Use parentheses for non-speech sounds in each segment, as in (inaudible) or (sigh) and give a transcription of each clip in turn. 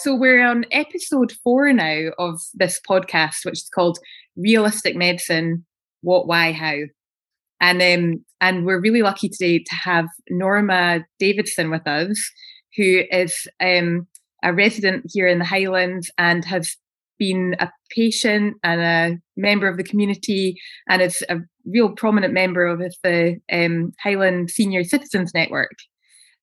so we're on episode four now of this podcast, which is called Realistic Medicine: What, Why, How. And um, and we're really lucky today to have Norma Davidson with us, who is um, a resident here in the Highlands and has been a patient and a member of the community and is a real prominent member of the um, Highland Senior Citizens Network.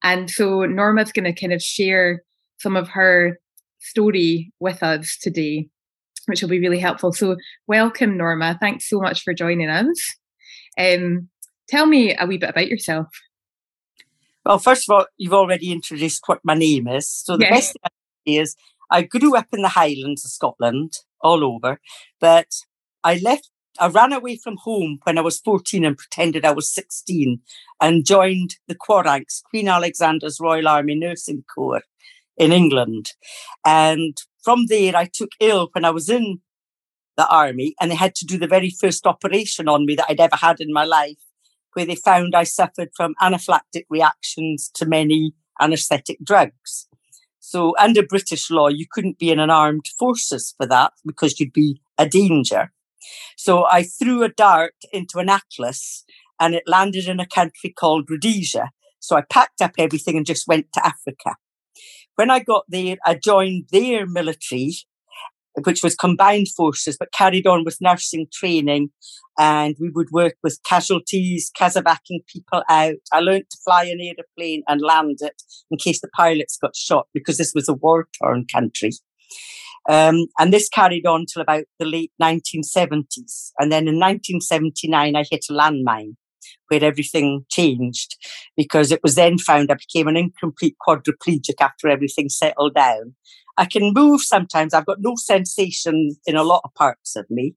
And so Norma's going to kind of share some of her story with us today, which will be really helpful. So, welcome, Norma. Thanks so much for joining us. Um, tell me a wee bit about yourself. Well, first of all, you've already introduced what my name is. So, the yes. best thing is I grew up in the Highlands of Scotland, all over, but I left I ran away from home when I was 14 and pretended I was 16 and joined the QARANC, Queen Alexandra's Royal Army Nursing Corps in England. And from there, I took ill when I was in the army and they had to do the very first operation on me that I'd ever had in my life, where they found I suffered from anaphylactic reactions to many anesthetic drugs. So under British law, you couldn't be in an armed forces for that because you'd be a danger. So I threw a dart into an atlas and it landed in a country called Rhodesia. So I packed up everything and just went to Africa. When I got there, I joined their military, which was combined forces, but carried on with nursing training. And we would work with casualties, casevacing people out. I learned to fly an aeroplane and land it in case the pilots got shot because this was a war torn country. Um, and this carried on till about the late 1970s. And then in 1979, I hit a landmine where everything changed because it was then found I became an incomplete quadriplegic after everything settled down. I can move sometimes. I've got no sensation in a lot of parts of me.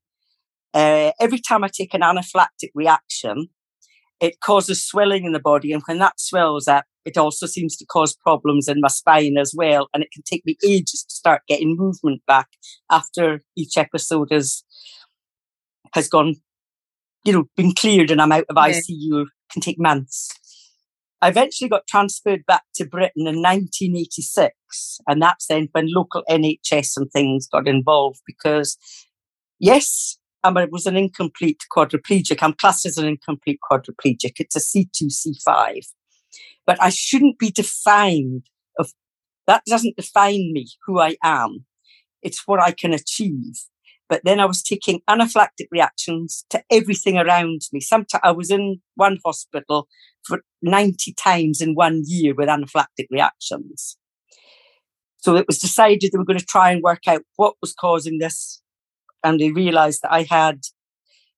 Uh, every time I take an anaphylactic reaction, it causes swelling in the body. And when that swells up, it also seems to cause problems in my spine as well. And it can take me ages to start getting movement back after each episode has, has gone, you know, been cleared and I'm out of yeah. ICU. Can take months. I eventually got transferred back to Britain in 1986. And that's then when local NHS and things got involved because, yes, I mean it was an incomplete quadriplegic. I'm classed as an incomplete quadriplegic. It's a C2, C5 but I shouldn't be defined of that doesn't define me who I am. It's what I can achieve. But then I was taking anaphylactic reactions to everything around me. Sometimes I was in one hospital for 90 times in one year with anaphylactic reactions. So it was decided they were going to try and work out what was causing this. And they realized that I had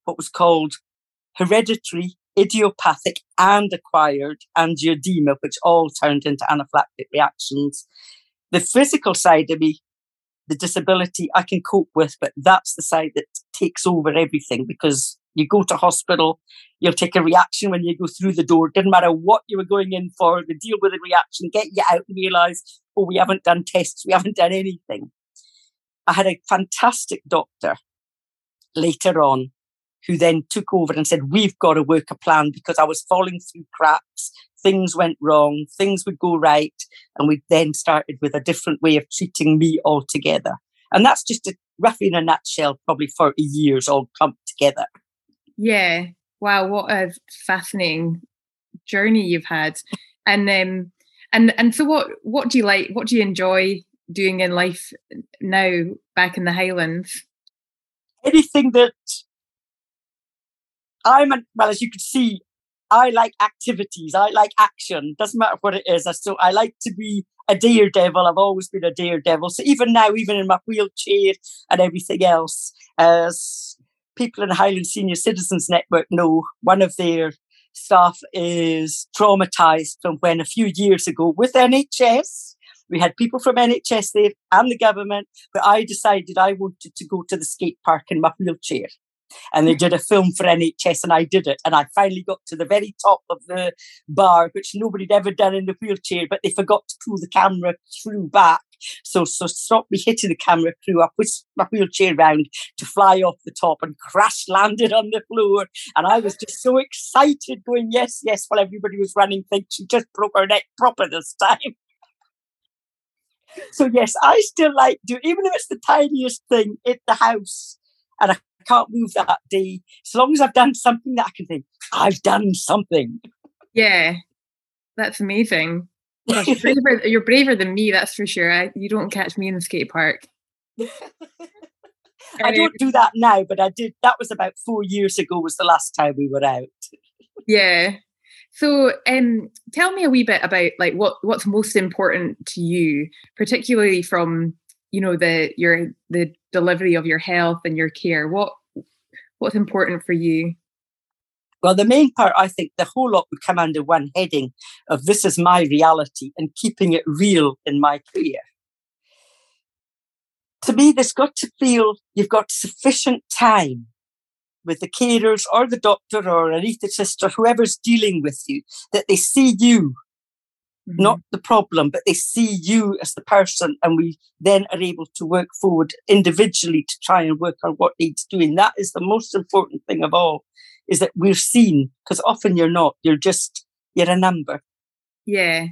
what was called hereditary idiopathic and acquired angioedema, which all turned into anaphylactic reactions. The physical side of me, the disability I can cope with, but that's the side that takes over everything because you go to hospital, you'll take a reaction when you go through the door. Didn't matter what you were going in for, they deal with the reaction, get you out and realize, oh, we haven't done tests, we haven't done anything. I had a fantastic doctor later on who then took over and said, We've got to work a plan because I was falling through cracks. Things went wrong, things would go right. And we then started with a different way of treating me altogether. And that's just a, roughly in a nutshell, probably 40 years all clumped together. Yeah. Wow. What a fascinating journey you've had. And, um, and, and so what, what do you like? What do you enjoy doing in life now back in the Highlands? Anything that I'm well, as you can see, I like activities. I like action. Doesn't matter what it is. I still I like to be a daredevil. I've always been a daredevil. So even now, even in my wheelchair and everything else, as people in Highland Senior Citizens Network know, one of their staff is traumatized from when a few years ago with NHS. We had people from NHS there and the government, but I decided I wanted to go to the skate park in my wheelchair and they mm-hmm. did a film for NHS and I did it. And I finally got to the very top of the bar, which nobody had ever done in the wheelchair, but they forgot to pull the camera through back. So, so stop me hitting the camera crew. I pushed my wheelchair round to fly off the top and crash landed on the floor. And I was just so excited going, yes, yes, while everybody was running, think she just broke her neck proper this time. so yes, I still like do even if it's the tiniest thing in the house and I can't move that D. As long as I've done something that I can think, I've done something. Yeah. That's amazing. Gosh, you're, braver, you're braver than me, that's for sure. I, you don't catch me in the skate park. (laughs) I don't do that now, but I did. That was about four years ago. Was the last time we were out. Yeah. So, um, tell me a wee bit about like what what's most important to you, particularly from you know the your the delivery of your health and your care. What what's important for you? Well, the main part, I think, the whole lot would come under one heading of this is my reality and keeping it real in my care to me, there's got to feel you've got sufficient time with the carers or the doctor or anaesthetist or whoever's dealing with you, that they see you, mm-hmm. not the problem, but they see you as the person. And we then are able to work forward individually to try and work on what needs doing. That is the most important thing of all, is that we're seen, because often you're not, you're just, you're a number. Yeah.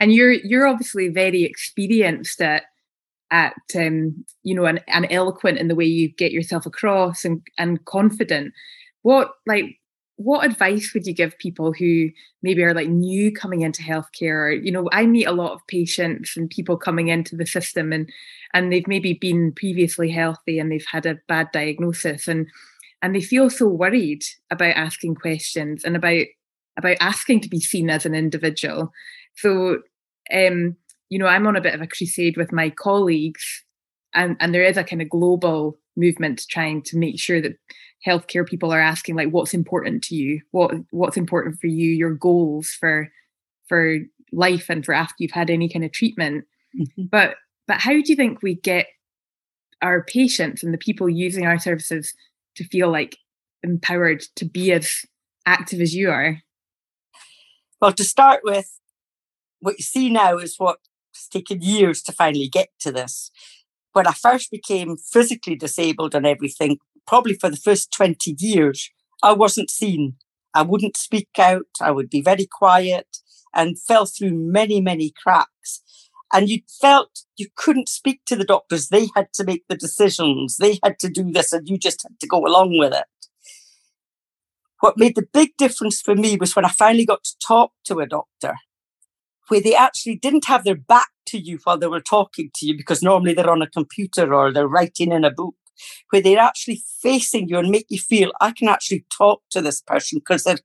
And you're you're obviously very experienced at at um, you know and, and eloquent in the way you get yourself across and and confident what like what advice would you give people who maybe are like new coming into healthcare? You know i meet a lot of patients and people coming into the system and and they've maybe been previously healthy and they've had a bad diagnosis and and they feel so worried about asking questions and about about asking to be seen as an individual. So um you know, I'm on a bit of a crusade with my colleagues, and, and there is a kind of global movement trying to make sure that healthcare people are asking like what's important to you what what's important for you your goals for for life and for after you've had any kind of treatment mm-hmm. but but how do you think we get our patients and the people using our services to feel like empowered to be as active as you are well to start with what you see now is what it's taken years to finally get to this. When I first became physically disabled and everything, probably for the first 20 years, I wasn't seen. I wouldn't speak out. I would be very quiet and fell through many, many cracks. And you felt you couldn't speak to the doctors. They had to make the decisions. They had to do this and you just had to go along with it. What made the big difference for me was when I finally got to talk to a doctor where they actually didn't have their back to you while they were talking to you, because normally they're on a computer or they're writing in a book, where they're actually facing you and make you feel, I can actually talk to this person because they're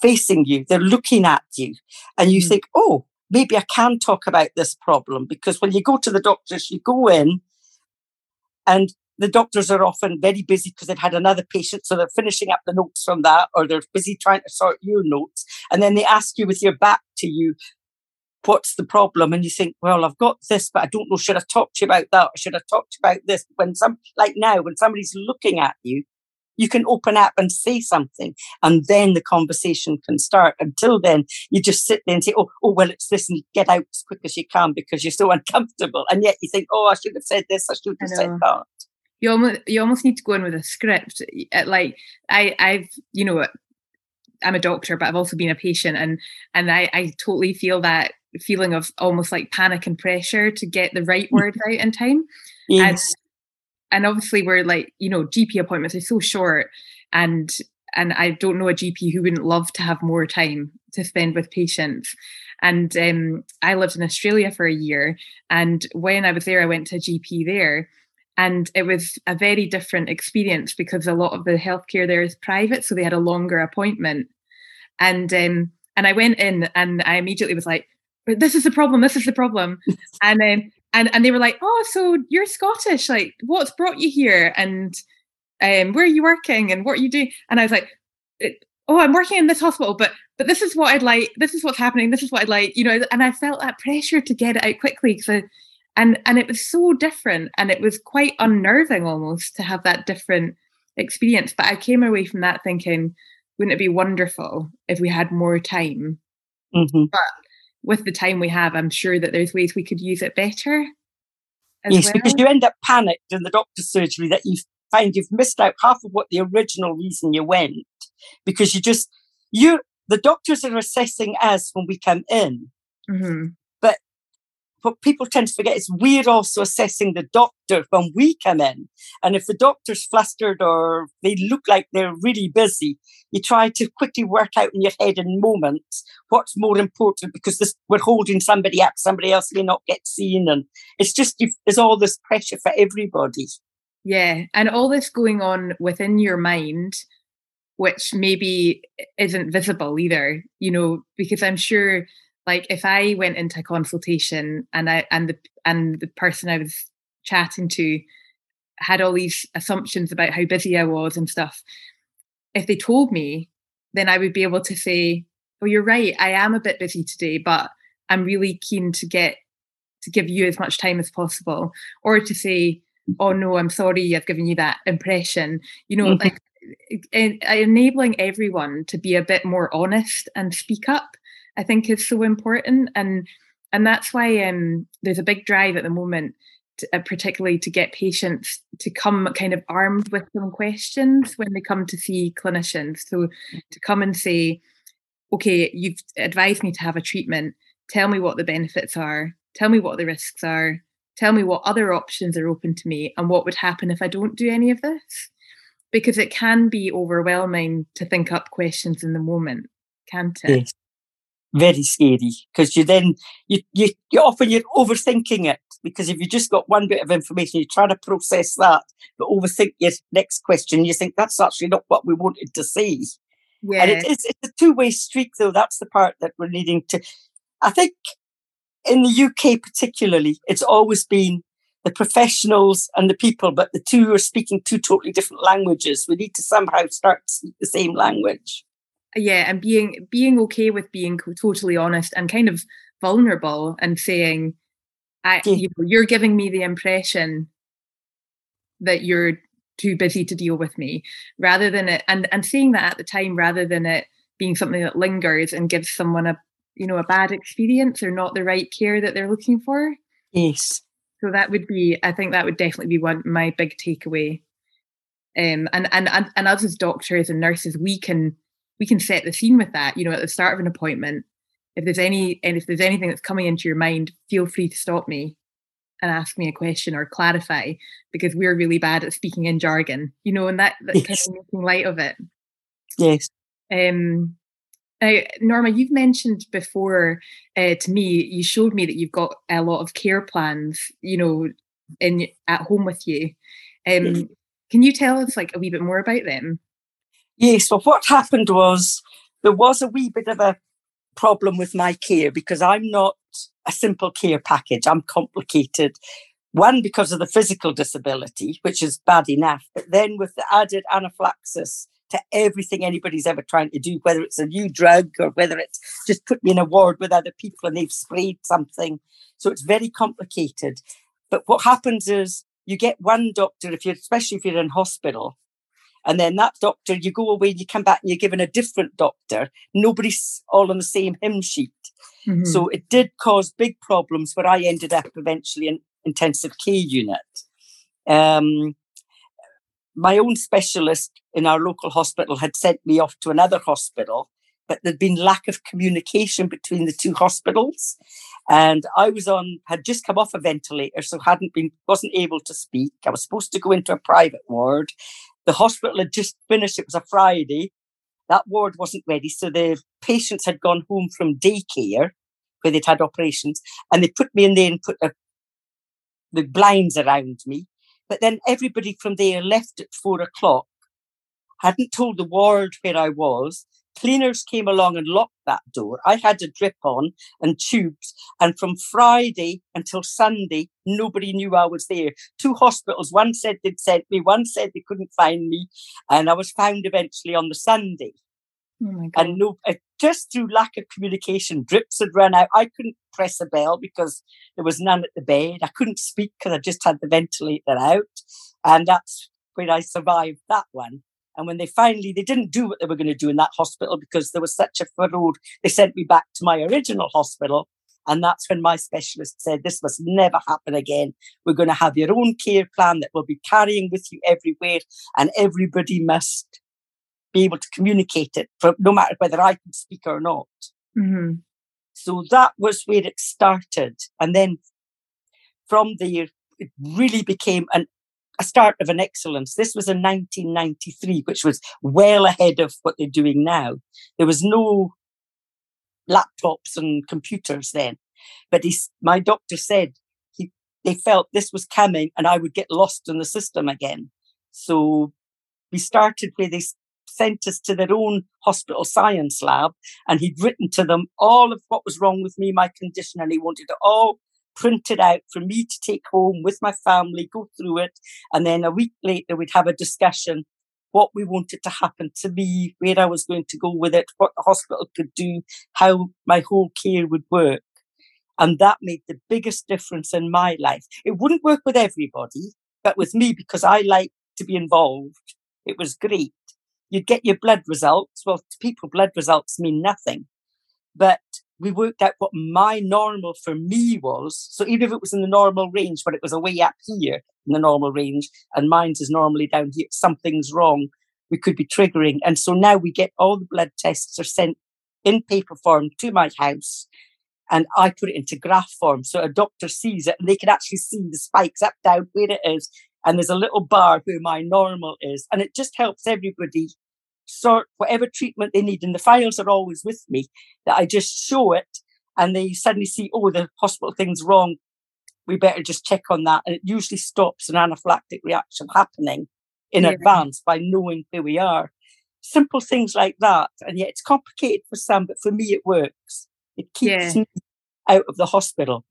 facing you, they're looking at you. And you mm. think, oh, maybe I can talk about this problem. Because when you go to the doctors, you go in and the doctors are often very busy because they've had another patient. So they're finishing up the notes from that, or they're busy trying to sort your notes. And then they ask you with your back to you, what's the problem? And you think, well, I've got this, but I don't know, should I talk to you about that? Or should I talk to you about this? When some, like now, when somebody's looking at you, you can open up and say something and then the conversation can start. Until then, you just sit there and say, oh, oh, well, it's this and get out as quick as you can because you're so (laughs) uncomfortable. And yet you think, oh, I should have said this, I should have said that. You almost, you almost need to go in with a script. Uh, like I, I've, you know, I'm a doctor, but I've also been a patient, and and I, I totally feel that feeling of almost like panic and pressure to get the right word (laughs) out in time. Yes. And, and obviously we're like, you know, GP appointments are so short and and I don't know a GP who wouldn't love to have more time to spend with patients. And um, I lived in Australia for a year, and when I was there, I went to a GP there, and it was a very different experience because a lot of the healthcare there is private, so they had a longer appointment. And um, and I went in, and I immediately was like, this is the problem this is the problem. (laughs) And then and and they were like oh so you're scottish like what's brought you here? And um where are you working? And what are you doing? And i was like oh i'm working in this hospital but but this is what i'd like this is what's happening this is what i'd like you know? And i felt that pressure to get it out quickly because and and it was so different and it was quite unnerving almost to have that different experience. But i came away from that thinking wouldn't it be wonderful if we had more time? Mm-hmm. but with the time we have, I'm sure that there's ways we could use it better. Yes, well. because you end up panicked in the doctor's surgery that you find you've missed out half of what the original reason you went because you just you the doctors are assessing us when we come in, mm-hmm. What people tend to forget is we're also assessing the doctor when we come in. And if the doctor's flustered or they look like they're really busy, you try to quickly work out in your head in moments what's more important because this, we're holding somebody up, somebody else may not get seen. And it's just, there's all this pressure for everybody. Yeah. And all this going on within your mind, which maybe isn't visible either, you know, because I'm sure like if I went into a consultation and I and the and the person I was chatting to had all these assumptions about how busy I was and stuff, if they told me, then I would be able to say, "Oh, you're right. I am a bit busy today, but I'm really keen to get to give you as much time as possible," or to say, "Oh no, I'm sorry, I've given you that impression." You know, mm-hmm. like enabling everyone to be a bit more honest and speak up I think is so important, and and that's why um, there's a big drive at the moment, to, uh, particularly to get patients to come kind of armed with some questions when they come to see clinicians. So to come and say, okay, you've advised me to have a treatment. Tell me what the benefits are. Tell me what the risks are. Tell me what other options are open to me and what would happen if I don't do any of this. Because it can be overwhelming to think up questions in the moment, can't it? Yes very scary because you then you, you you often you're overthinking it because if you just got one bit of information you try to process that but overthink your next question you think that's actually not what we wanted to see. Yeah. and it is it's a two-way street though that's the part that we're needing to i think in the uk particularly it's always been the professionals and the people but the two are speaking two totally different languages. We need to somehow start to speak the same language yeah and being being okay with being totally honest and kind of vulnerable and saying I, you know, you're giving me the impression that you're too busy to deal with me rather than it and and saying that at the time rather than it being something that lingers and gives someone a you know a bad experience or not the right care that they're looking for. Yes. So that would be i think that would definitely be one my big takeaway. Um and and and, and us as doctors and nurses we can we can set the scene with that you know at the start of an appointment if there's any and if there's anything that's coming into your mind feel free to stop me and ask me a question or clarify because we're really bad at speaking in jargon you know and that, that yes. kind of making light of it yes um now, Norma, you've mentioned before uh, to me, you showed me that you've got a lot of care plans, you know, in at home with you. Um, yes. Can you tell us like a wee bit more about them? Yes, well, what happened was there was a wee bit of a problem with my care because I'm not a simple care package. I'm complicated. One, because of the physical disability, which is bad enough, but then with the added anaphylaxis to everything anybody's ever trying to do, whether it's a new drug or whether it's just put me in a ward with other people and they've sprayed something. So it's very complicated. But what happens is you get one doctor, if you're especially if you're in hospital, and then that doctor, you go away and you come back and you're given a different doctor. Nobody's all on the same hymn sheet. Mm-hmm. So it did cause big problems where I ended up eventually in intensive care unit. Um, my own specialist in our local hospital had sent me off to another hospital, but there'd been lack of communication between the two hospitals. And I was on, had just come off a ventilator, so hadn't been, wasn't able to speak. I was supposed to go into a private ward. The hospital had just finished, it was a Friday. That ward wasn't ready. So the patients had gone home from daycare where they'd had operations and they put me in there and put a, the blinds around me. But then everybody from there left at four o'clock, hadn't told the ward where I was, Cleaners came along and locked that door. I had a drip on and tubes. And from Friday until Sunday, nobody knew I was there. Two hospitals, one said they'd sent me, one said they couldn't find me. And I was found eventually on the Sunday. Oh and no, uh, just through lack of communication, drips had run out. I couldn't press a bell because there was none at the bed. I couldn't speak because I just had the ventilator out. And that's when I survived that one. And when they finally, they didn't do what they were going to do in that hospital because there was such a furrow. They sent me back to my original hospital. And that's when my specialist said, This must never happen again. We're going to have your own care plan that will be carrying with you everywhere, and everybody must be able to communicate it, for, no matter whether I can speak or not. Mm-hmm. So that was where it started. And then from there, it really became an, a start of an excellence. This was in 1993, which was well ahead of what they're doing now. There was no laptops and computers then. But he, my doctor said he, they felt this was coming and I would get lost in the system again. So we started where they sent us to their own hospital science lab and he'd written to them all of what was wrong with me, my condition, and he wanted it all printed out for me to take home with my family, go through it. And then a week later, we'd have a discussion what we wanted to happen to me, where I was going to go with it, what the hospital could do, how my whole care would work. And that made the biggest difference in my life. It wouldn't work with everybody, but with me, because I like to be involved, it was great. You'd get your blood results. Well, to people, blood results mean nothing. But we worked out what my normal for me was. So even if it was in the normal range, but it was away up here in the normal range, and mine's is normally down here, something's wrong. We could be triggering. And so now we get all the blood tests are sent in paper form to my house. And I put it into graph form. So a doctor sees it and they can actually see the spikes up, down, where it is. And there's a little bar where my normal is. And it just helps everybody sort whatever treatment they need. And the files are always with me that I just show it and they suddenly see, oh, the hospital thing's wrong. We better just check on that. And it usually stops an anaphylactic reaction happening in yeah. advance by knowing who we are. Simple things like that. And yet it's complicated for some, but for me, it works. It keeps yeah. me out of the hospital.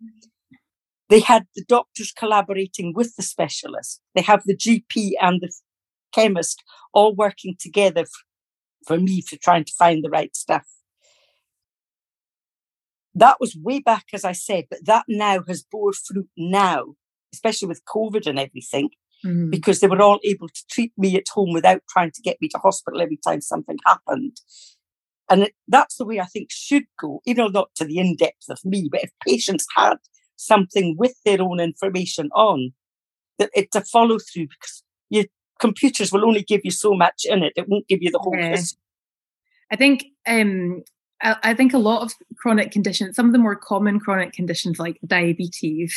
They had the doctors collaborating with the specialist. They have the GP and the chemist all working together for me for trying to find the right stuff. That was way back, as I said, but that now has bore fruit now, especially with COVID and everything, mm. because they were all able to treat me at home without trying to get me to hospital every time something happened. And that's the way I think should go, you know, not to the in depth of me, but if patients had something with their own information on, that it's a follow through because you computers will only give you so much in it. It won't give you the whole yeah. I think um, I, I, think a lot of chronic conditions, some of the more common chronic conditions like diabetes,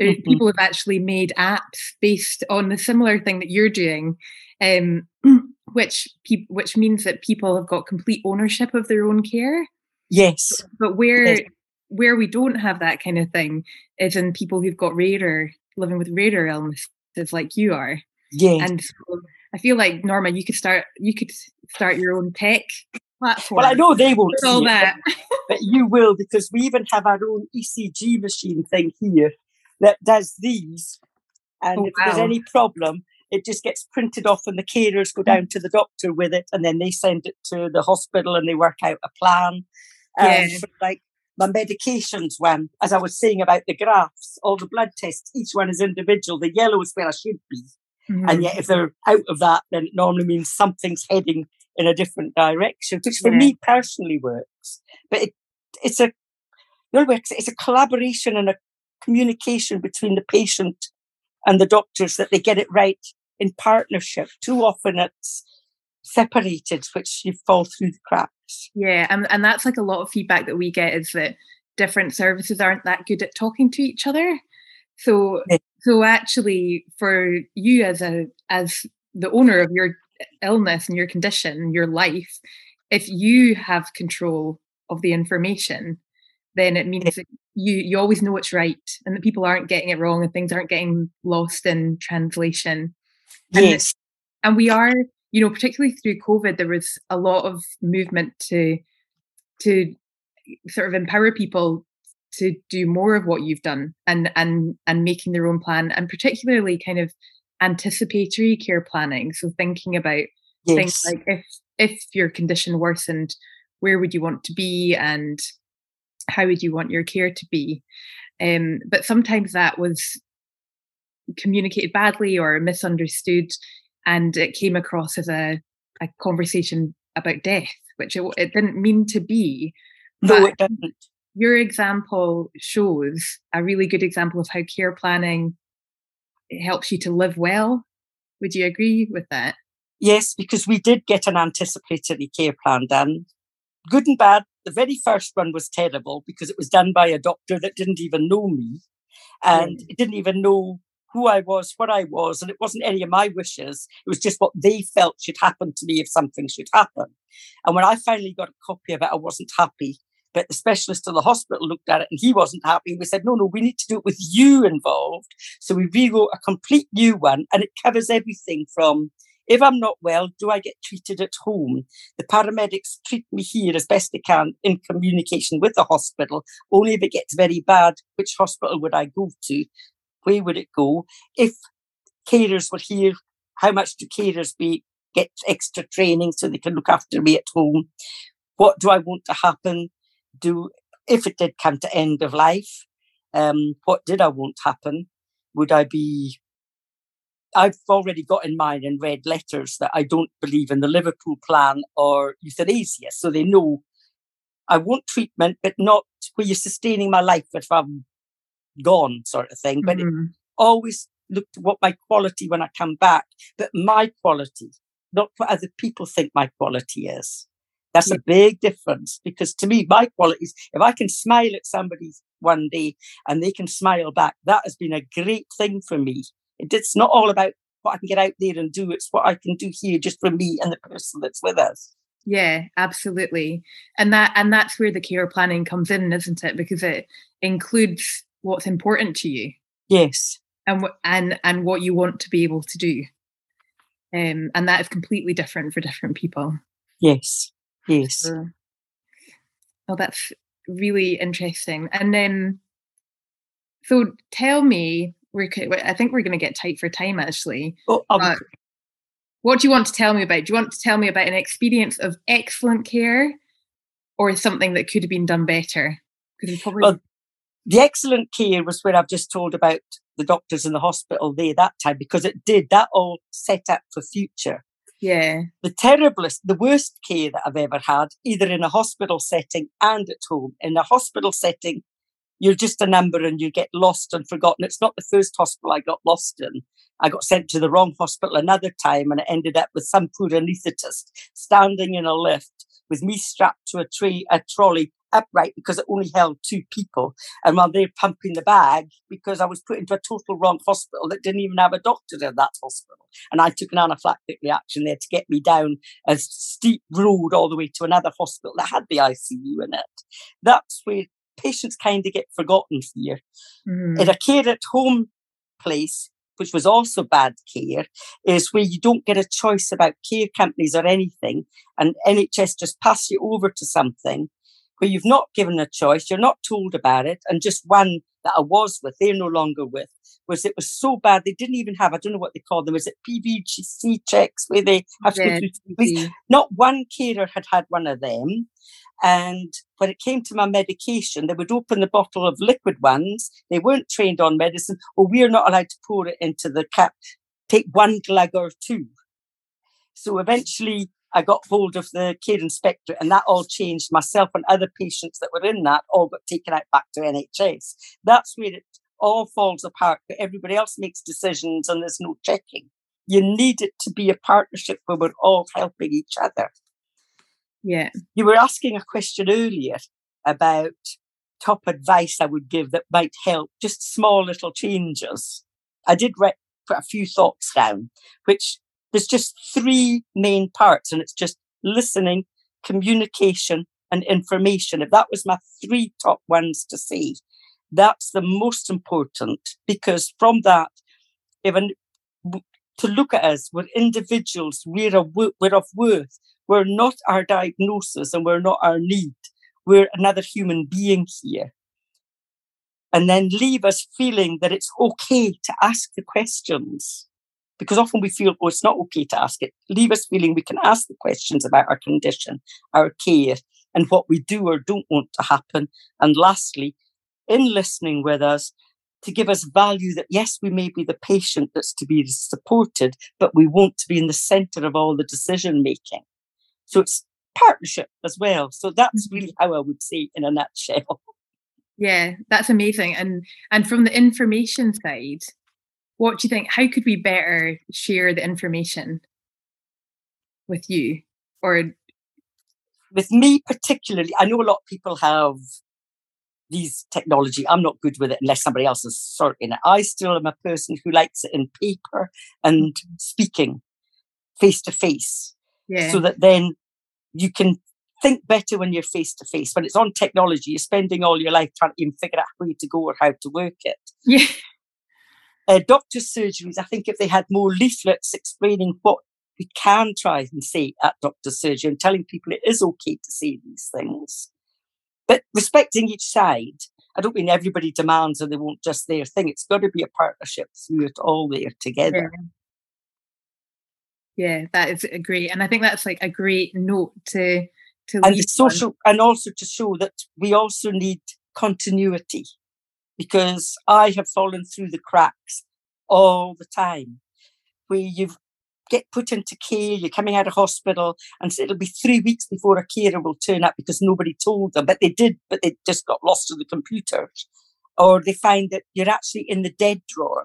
uh, mm-hmm. people have actually made apps based on the similar thing that you're doing, um, (clears throat) which pe- which means that people have got complete ownership of their own care. Yes, but where yes. where we don't have that kind of thing is in people who've got rarer living with rarer illnesses like you are. Yeah. And so I feel like Norma, you could start you could start your own tech platform. Well, I know they won't all that, it, but, (laughs) but you will because we even have our own ECG machine thing here that does these. And oh, if wow. there's any problem, it just gets printed off and the carers go down to the doctor with it and then they send it to the hospital and they work out a plan. Um, yeah. like my medications one, as I was saying about the graphs, all the blood tests, each one is individual. The yellow is where I should be. Mm-hmm. And yet, if they're out of that, then it normally means something's heading in a different direction, which for yeah. me personally works. But it, it's a, you know, it's a collaboration and a communication between the patient and the doctors that they get it right in partnership. Too often it's separated, which you fall through the cracks. Yeah, and, and that's like a lot of feedback that we get is that different services aren't that good at talking to each other. So yeah. so actually for you as a as the owner of your illness and your condition, your life, if you have control of the information, then it means that you you always know what's right and that people aren't getting it wrong and things aren't getting lost in translation. Yes. And, and we are, you know, particularly through COVID, there was a lot of movement to to sort of empower people to do more of what you've done and and and making their own plan and particularly kind of anticipatory care planning. So thinking about yes. things like if if your condition worsened where would you want to be and how would you want your care to be? Um, but sometimes that was communicated badly or misunderstood and it came across as a, a conversation about death which it, it didn't mean to be no it didn't your example shows a really good example of how care planning helps you to live well. Would you agree with that? Yes, because we did get an anticipatory care plan done. Good and bad. The very first one was terrible because it was done by a doctor that didn't even know me. and yeah. didn't even know who I was, what I was, and it wasn't any of my wishes. It was just what they felt should happen to me if something should happen. And when I finally got a copy of it, I wasn't happy. But the specialist in the hospital looked at it and he wasn't happy. We said, no, no, we need to do it with you involved. So we rewrote a complete new one and it covers everything from if I'm not well, do I get treated at home? The paramedics treat me here as best they can in communication with the hospital. Only if it gets very bad, which hospital would I go to? Where would it go? If carers were here, how much do carers be get extra training so they can look after me at home? What do I want to happen? Do if it did come to end of life, um, what did I want to happen? Would I be I've already got in mind and read letters that I don't believe in the Liverpool plan or euthanasia. So they know I want treatment, but not where you're sustaining my life if I'm gone, sort of thing. But mm-hmm. always look to what my quality when I come back, but my quality, not what other people think my quality is. That's yeah. a big difference because to me, my quality is if I can smile at somebody one day and they can smile back, that has been a great thing for me. It's not all about what I can get out there and do. It's what I can do here just for me and the person that's with us. Yeah, absolutely. And that and that's where the care planning comes in, isn't it? Because it includes what's important to you. Yes. And what and and what you want to be able to do. Um, and that is completely different for different people. Yes. Yes. So, well, that's really interesting. And then, so tell me, we're I think we're going to get tight for time actually. Oh, um, what do you want to tell me about? Do you want to tell me about an experience of excellent care, or something that could have been done better? Because probably well, the excellent care was where I've just told about the doctors in the hospital there that time because it did that all set up for future. Yeah. The terriblest, the worst care that I've ever had, either in a hospital setting and at home. In a hospital setting, you're just a number and you get lost and forgotten. It's not the first hospital I got lost in. I got sent to the wrong hospital another time and it ended up with some poor anaesthetist standing in a lift with me strapped to a tree, a trolley upright because it only held two people. And while they're pumping the bag, because I was put into a total wrong hospital that didn't even have a doctor in that hospital. And I took an anaphylactic reaction there to get me down a steep road all the way to another hospital that had the ICU in it. That's where patients kind of get forgotten here. Mm. In a care at home place, which was also bad care, is where you don't get a choice about care companies or anything, and NHS just pass you over to something where you've not given a choice, you're not told about it, and just one that I was with, they're no longer with, was it was so bad they didn't even have, I don't know what they call them, was it PVG checks where they have to yeah, go through Not one carer had had one of them. And when it came to my medication, they would open the bottle of liquid ones. They weren't trained on medicine, or we're not allowed to pour it into the cap. Take one glug or two. So eventually, I got hold of the care inspector, and that all changed. Myself and other patients that were in that all got taken out back to NHS. That's where it all falls apart, but everybody else makes decisions and there's no checking. You need it to be a partnership where we're all helping each other. Yeah. You were asking a question earlier about top advice I would give that might help, just small little changes. I did write, put a few thoughts down, which there's just three main parts, and it's just listening, communication, and information. If that was my three top ones to see, that's the most important because from that, even to look at us, we're individuals, we're, a, we're of worth, we're not our diagnosis and we're not our need. We're another human being here. And then leave us feeling that it's okay to ask the questions. Because often we feel, oh, it's not okay to ask it. Leave us feeling we can ask the questions about our condition, our care, and what we do or don't want to happen. And lastly, in listening with us, to give us value that yes, we may be the patient that's to be supported, but we want to be in the center of all the decision making. So it's partnership as well. So that's mm-hmm. really how I would say in a nutshell. Yeah, that's amazing. And and from the information side, what do you think? How could we better share the information with you or with me particularly? I know a lot of people have these technology. I'm not good with it unless somebody else is sorting it. I still am a person who likes it in paper and mm-hmm. speaking face to face. So that then you can think better when you're face to face. When it's on technology, you're spending all your life trying to even figure out where to go or how to work it. Yeah. Uh, doctor's surgeries, I think if they had more leaflets explaining what we can try and say at doctor's surgery and telling people it is okay to see these things, but respecting each side. I don't mean everybody demands and they won't just their thing. It's got to be a partnership through it all there together. Yeah. yeah, that is great, and I think that's like a great note to to and the social, on. and also to show that we also need continuity because I have fallen through the cracks all the time where you get put into care, you're coming out of hospital, and it'll be three weeks before a carer will turn up because nobody told them, but they did, but they just got lost in the computer. Or they find that you're actually in the dead drawer.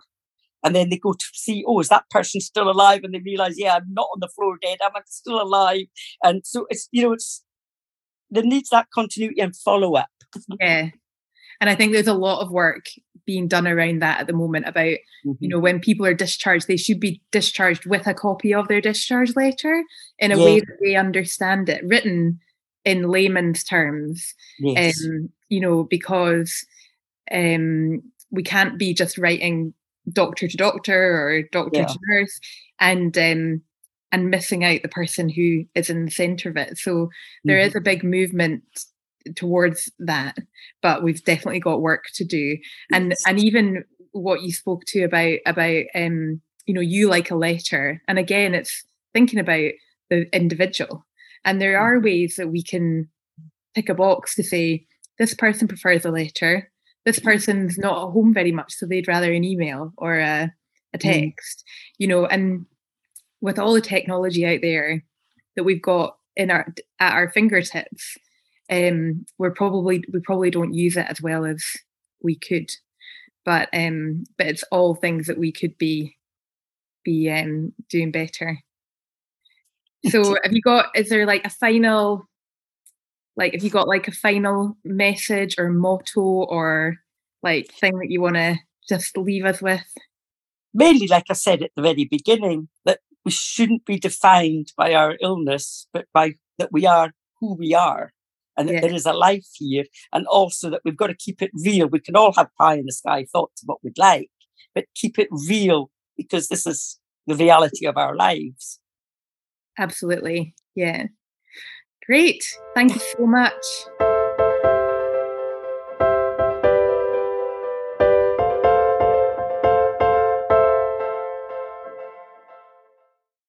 And then they go to see, oh, is that person still alive? And they realize, yeah, I'm not on the floor dead, I'm still alive. And so it's, you know, it's, there needs that continuity and follow up. Yeah. And I think there's a lot of work being done around that at the moment about, mm-hmm. you know, when people are discharged, they should be discharged with a copy of their discharge letter in a yeah. way that they understand it, written in layman's terms. Yes. Um, you know, because um, we can't be just writing doctor to doctor or doctor yeah. to nurse. And um, and missing out the person who is in the center of it. So there mm-hmm. is a big movement towards that, but we've definitely got work to do. And yes. and even what you spoke to about about um, you know, you like a letter. And again, it's thinking about the individual. And there are mm-hmm. ways that we can pick a box to say, this person prefers a letter. This mm-hmm. person's not at home very much, so they'd rather an email or a, a mm-hmm. text, mm. you know, and with all the technology out there that we've got in our at our fingertips, um, we're probably we probably don't use it as well as we could. But um, but it's all things that we could be be um, doing better. So (laughs) have you got is there like a final like have you got like a final message or motto or like thing that you want to just leave us with? Mainly, like I said at the very beginning, that we shouldn't be defined by our illness, but by that we are who we are and yeah. that there is a life here. And also that we've got to keep it real. We can all have pie in the sky thoughts of what we'd like, but keep it real because this is the reality of our lives. Absolutely. Yeah. Great. Thank you so much.